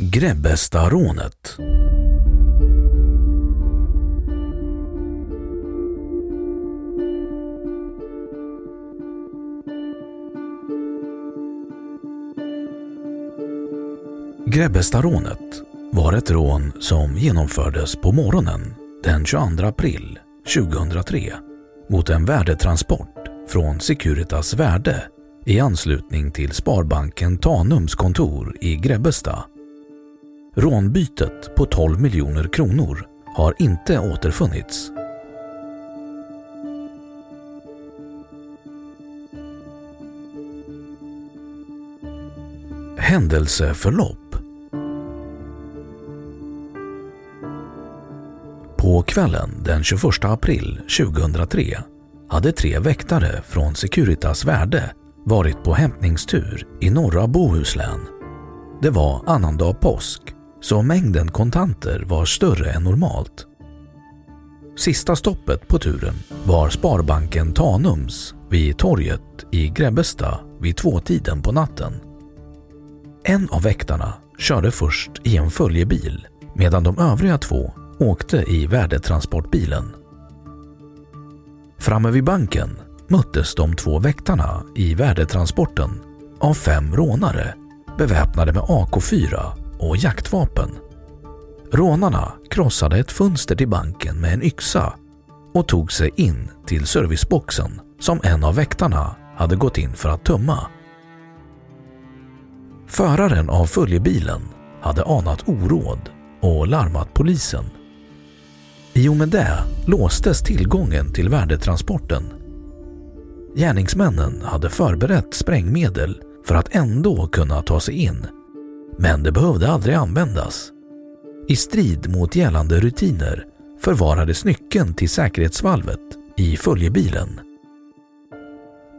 Grebbestarånet Grebbestarånet var ett rån som genomfördes på morgonen den 22 april 2003 mot en värdetransport från Securitas Värde i anslutning till Sparbanken Tanums kontor i Grebbestad. Rånbytet på 12 miljoner kronor har inte återfunnits. Händelseförlopp På kvällen den 21 april 2003 hade tre väktare från Securitas Värde varit på hämtningstur i norra Bohuslän. Det var annandag påsk, så mängden kontanter var större än normalt. Sista stoppet på turen var Sparbanken Tanums vid torget i Grebbestad vid tvåtiden på natten. En av väktarna körde först i en följebil medan de övriga två åkte i värdetransportbilen. Framme vid banken möttes de två väktarna i värdetransporten av fem rånare beväpnade med AK4 och jaktvapen. Rånarna krossade ett fönster till banken med en yxa och tog sig in till serviceboxen som en av väktarna hade gått in för att tömma. Föraren av följebilen hade anat oråd och larmat polisen. I och med det låstes tillgången till värdetransporten. Gärningsmännen hade förberett sprängmedel för att ändå kunna ta sig in, men det behövde aldrig användas. I strid mot gällande rutiner förvarades nyckeln till säkerhetsvalvet i följebilen.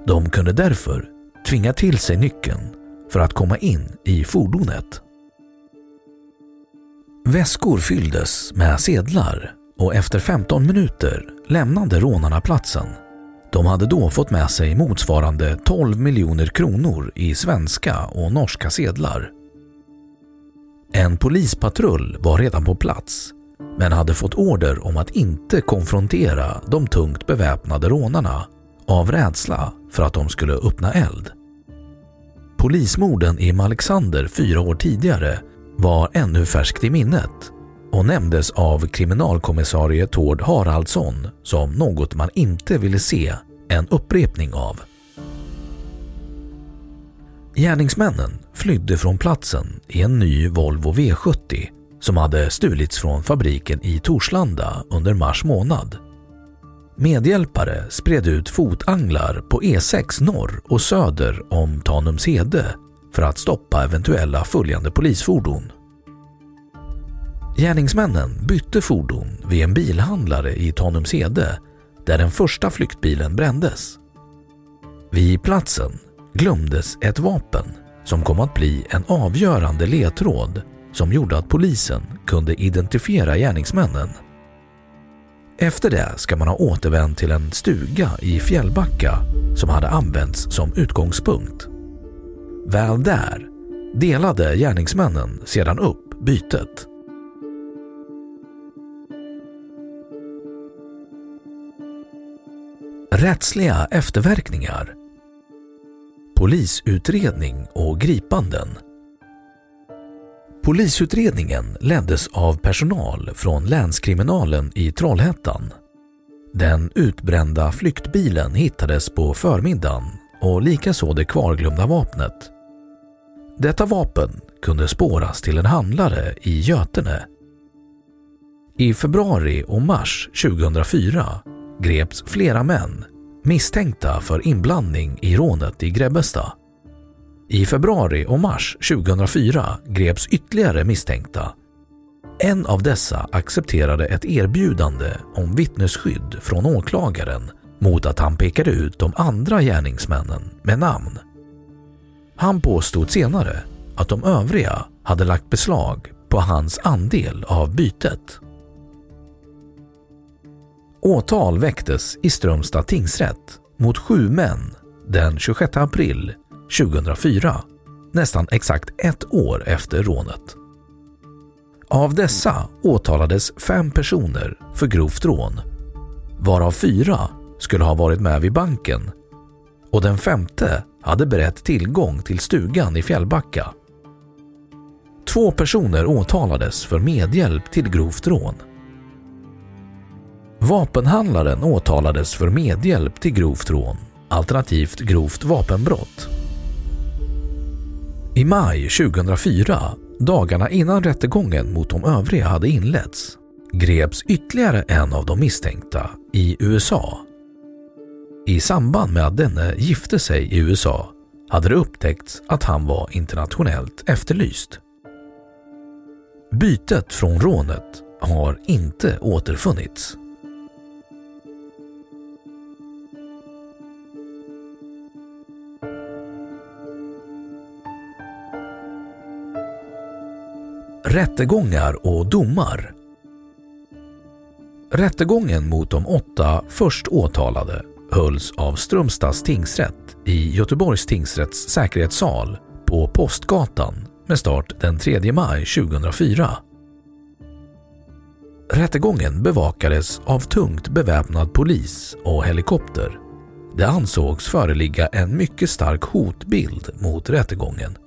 De kunde därför tvinga till sig nyckeln för att komma in i fordonet. Väskor fylldes med sedlar och efter 15 minuter lämnade rånarna platsen. De hade då fått med sig motsvarande 12 miljoner kronor i svenska och norska sedlar. En polispatrull var redan på plats men hade fått order om att inte konfrontera de tungt beväpnade rånarna av rädsla för att de skulle öppna eld. Polismorden i Malexander fyra år tidigare var ännu färskt i minnet och nämndes av kriminalkommissarie Tord Haraldsson som något man inte ville se en upprepning av. Gärningsmännen flydde från platsen i en ny Volvo V70 som hade stulits från fabriken i Torslanda under mars månad. medhjälpare spred ut fotanglar på E6 norr och söder om Tanumshede för att stoppa eventuella följande polisfordon. Gärningsmännen bytte fordon vid en bilhandlare i Tanumshede där den första flyktbilen brändes. Vid platsen glömdes ett vapen som kom att bli en avgörande ledtråd som gjorde att polisen kunde identifiera gärningsmännen. Efter det ska man ha återvänt till en stuga i Fjällbacka som hade använts som utgångspunkt. Väl där delade gärningsmännen sedan upp bytet. Rättsliga efterverkningar Polisutredning och gripanden Polisutredningen leddes av personal från länskriminalen i Trollhättan. Den utbrända flyktbilen hittades på förmiddagen och likaså det kvarglömda vapnet. Detta vapen kunde spåras till en handlare i Götene. I februari och mars 2004 greps flera män misstänkta för inblandning i rånet i Grebbestad. I februari och mars 2004 greps ytterligare misstänkta. En av dessa accepterade ett erbjudande om vittnesskydd från åklagaren mot att han pekade ut de andra gärningsmännen med namn. Han påstod senare att de övriga hade lagt beslag på hans andel av bytet. Åtal väcktes i Strömstad tingsrätt mot sju män den 26 april 2004, nästan exakt ett år efter rånet. Av dessa åtalades fem personer för grovt rån, varav fyra skulle ha varit med vid banken och den femte hade berett tillgång till stugan i Fjällbacka. Två personer åtalades för medhjälp till grovt rån. Vapenhandlaren åtalades för medhjälp till grovt rån alternativt grovt vapenbrott. I maj 2004, dagarna innan rättegången mot de övriga hade inletts, greps ytterligare en av de misstänkta i USA. I samband med att denne gifte sig i USA hade det upptäckts att han var internationellt efterlyst. Bytet från rånet har inte återfunnits. Rättegångar och domar Rättegången mot de åtta först åtalade hölls av Strömstads tingsrätt i Göteborgs tingsrätts säkerhetssal på Postgatan med start den 3 maj 2004. Rättegången bevakades av tungt beväpnad polis och helikopter. Det ansågs föreligga en mycket stark hotbild mot rättegången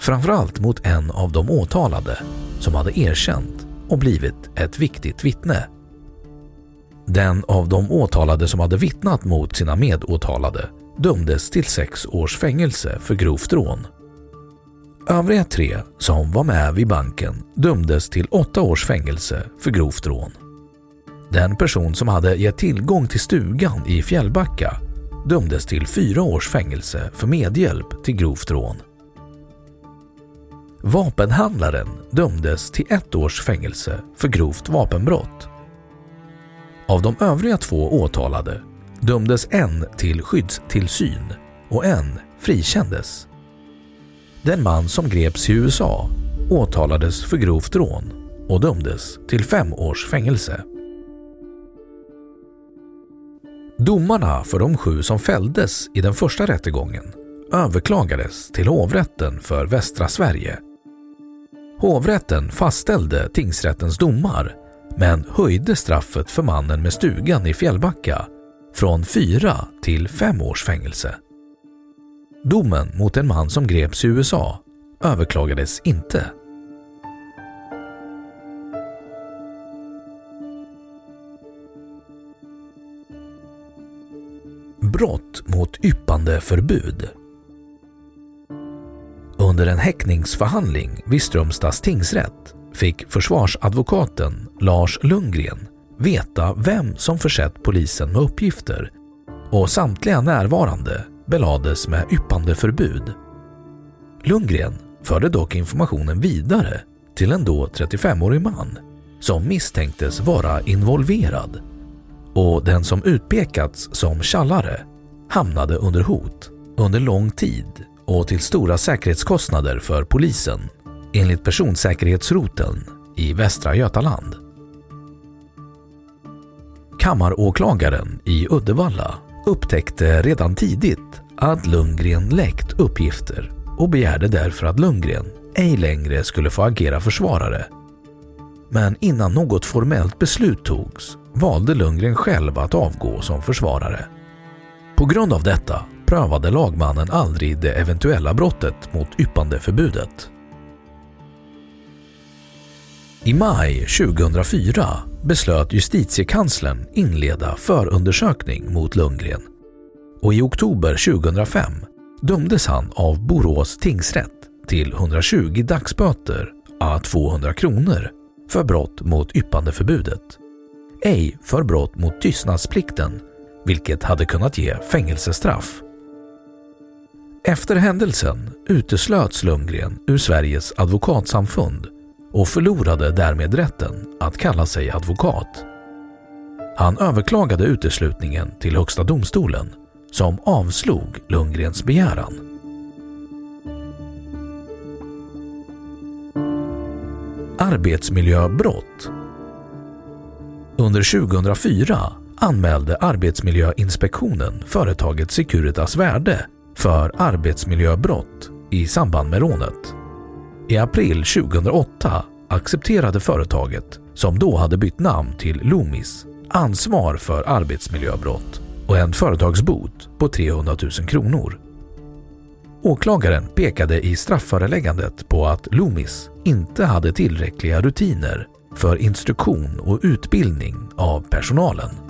Framförallt mot en av de åtalade som hade erkänt och blivit ett viktigt vittne. Den av de åtalade som hade vittnat mot sina medåtalade dömdes till sex års fängelse för grovt rån. Övriga tre som var med vid banken dömdes till åtta års fängelse för grovt rån. Den person som hade gett tillgång till stugan i Fjällbacka dömdes till fyra års fängelse för medhjälp till grovt rån. Vapenhandlaren dömdes till ett års fängelse för grovt vapenbrott. Av de övriga två åtalade dömdes en till skyddstillsyn och en frikändes. Den man som greps i USA åtalades för grovt rån och dömdes till fem års fängelse. Domarna för de sju som fälldes i den första rättegången överklagades till hovrätten för västra Sverige Hovrätten fastställde tingsrättens domar men höjde straffet för mannen med stugan i Fjällbacka från fyra till fem års fängelse. Domen mot en man som greps i USA överklagades inte. Brott mot yppande förbud under en häktningsförhandling vid Strömstads tingsrätt fick försvarsadvokaten Lars Lundgren veta vem som försett polisen med uppgifter och samtliga närvarande belades med yppande förbud. Lundgren förde dock informationen vidare till en då 35-årig man som misstänktes vara involverad och den som utpekats som tjallare hamnade under hot under lång tid och till stora säkerhetskostnader för polisen enligt personsäkerhetsroteln i Västra Götaland. Kammaråklagaren i Uddevalla upptäckte redan tidigt att Lundgren läckt uppgifter och begärde därför att Lundgren ej längre skulle få agera försvarare. Men innan något formellt beslut togs valde Lundgren själv att avgå som försvarare. På grund av detta prövade lagmannen aldrig det eventuella brottet mot yppandeförbudet. I maj 2004 beslöt justitiekanslern inleda förundersökning mot Lundgren och i oktober 2005 dömdes han av Borås tingsrätt till 120 dagsböter a 200 kronor för brott mot yppandeförbudet. Ej för brott mot tystnadsplikten, vilket hade kunnat ge fängelsestraff. Efter händelsen uteslöts Lundgren ur Sveriges advokatsamfund och förlorade därmed rätten att kalla sig advokat. Han överklagade uteslutningen till Högsta domstolen som avslog Lundgrens begäran. Arbetsmiljöbrott Under 2004 anmälde Arbetsmiljöinspektionen företaget Securitas Värde för arbetsmiljöbrott i samband med rånet. I april 2008 accepterade företaget, som då hade bytt namn till Loomis, ansvar för arbetsmiljöbrott och en företagsbot på 300 000 kronor. Åklagaren pekade i strafföreläggandet på att Loomis inte hade tillräckliga rutiner för instruktion och utbildning av personalen.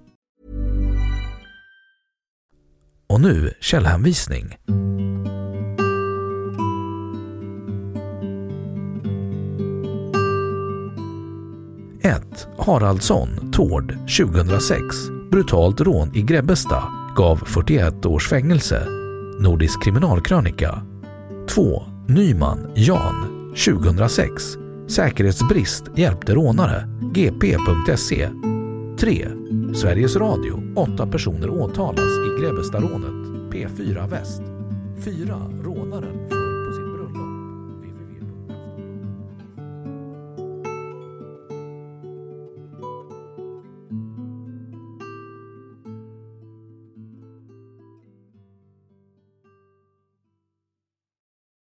Och nu källhänvisning. Haraldsson, Tord, 2006. Brutalt rån i Grebbestad gav 41 års fängelse. Nordisk kriminalkrönika. 2. Nyman, Jan, 2006. Säkerhetsbrist hjälpte rånare. gp.se 3. Sveriges Radio. 8 personer åtalas i P4 Väst. 4. Rånaren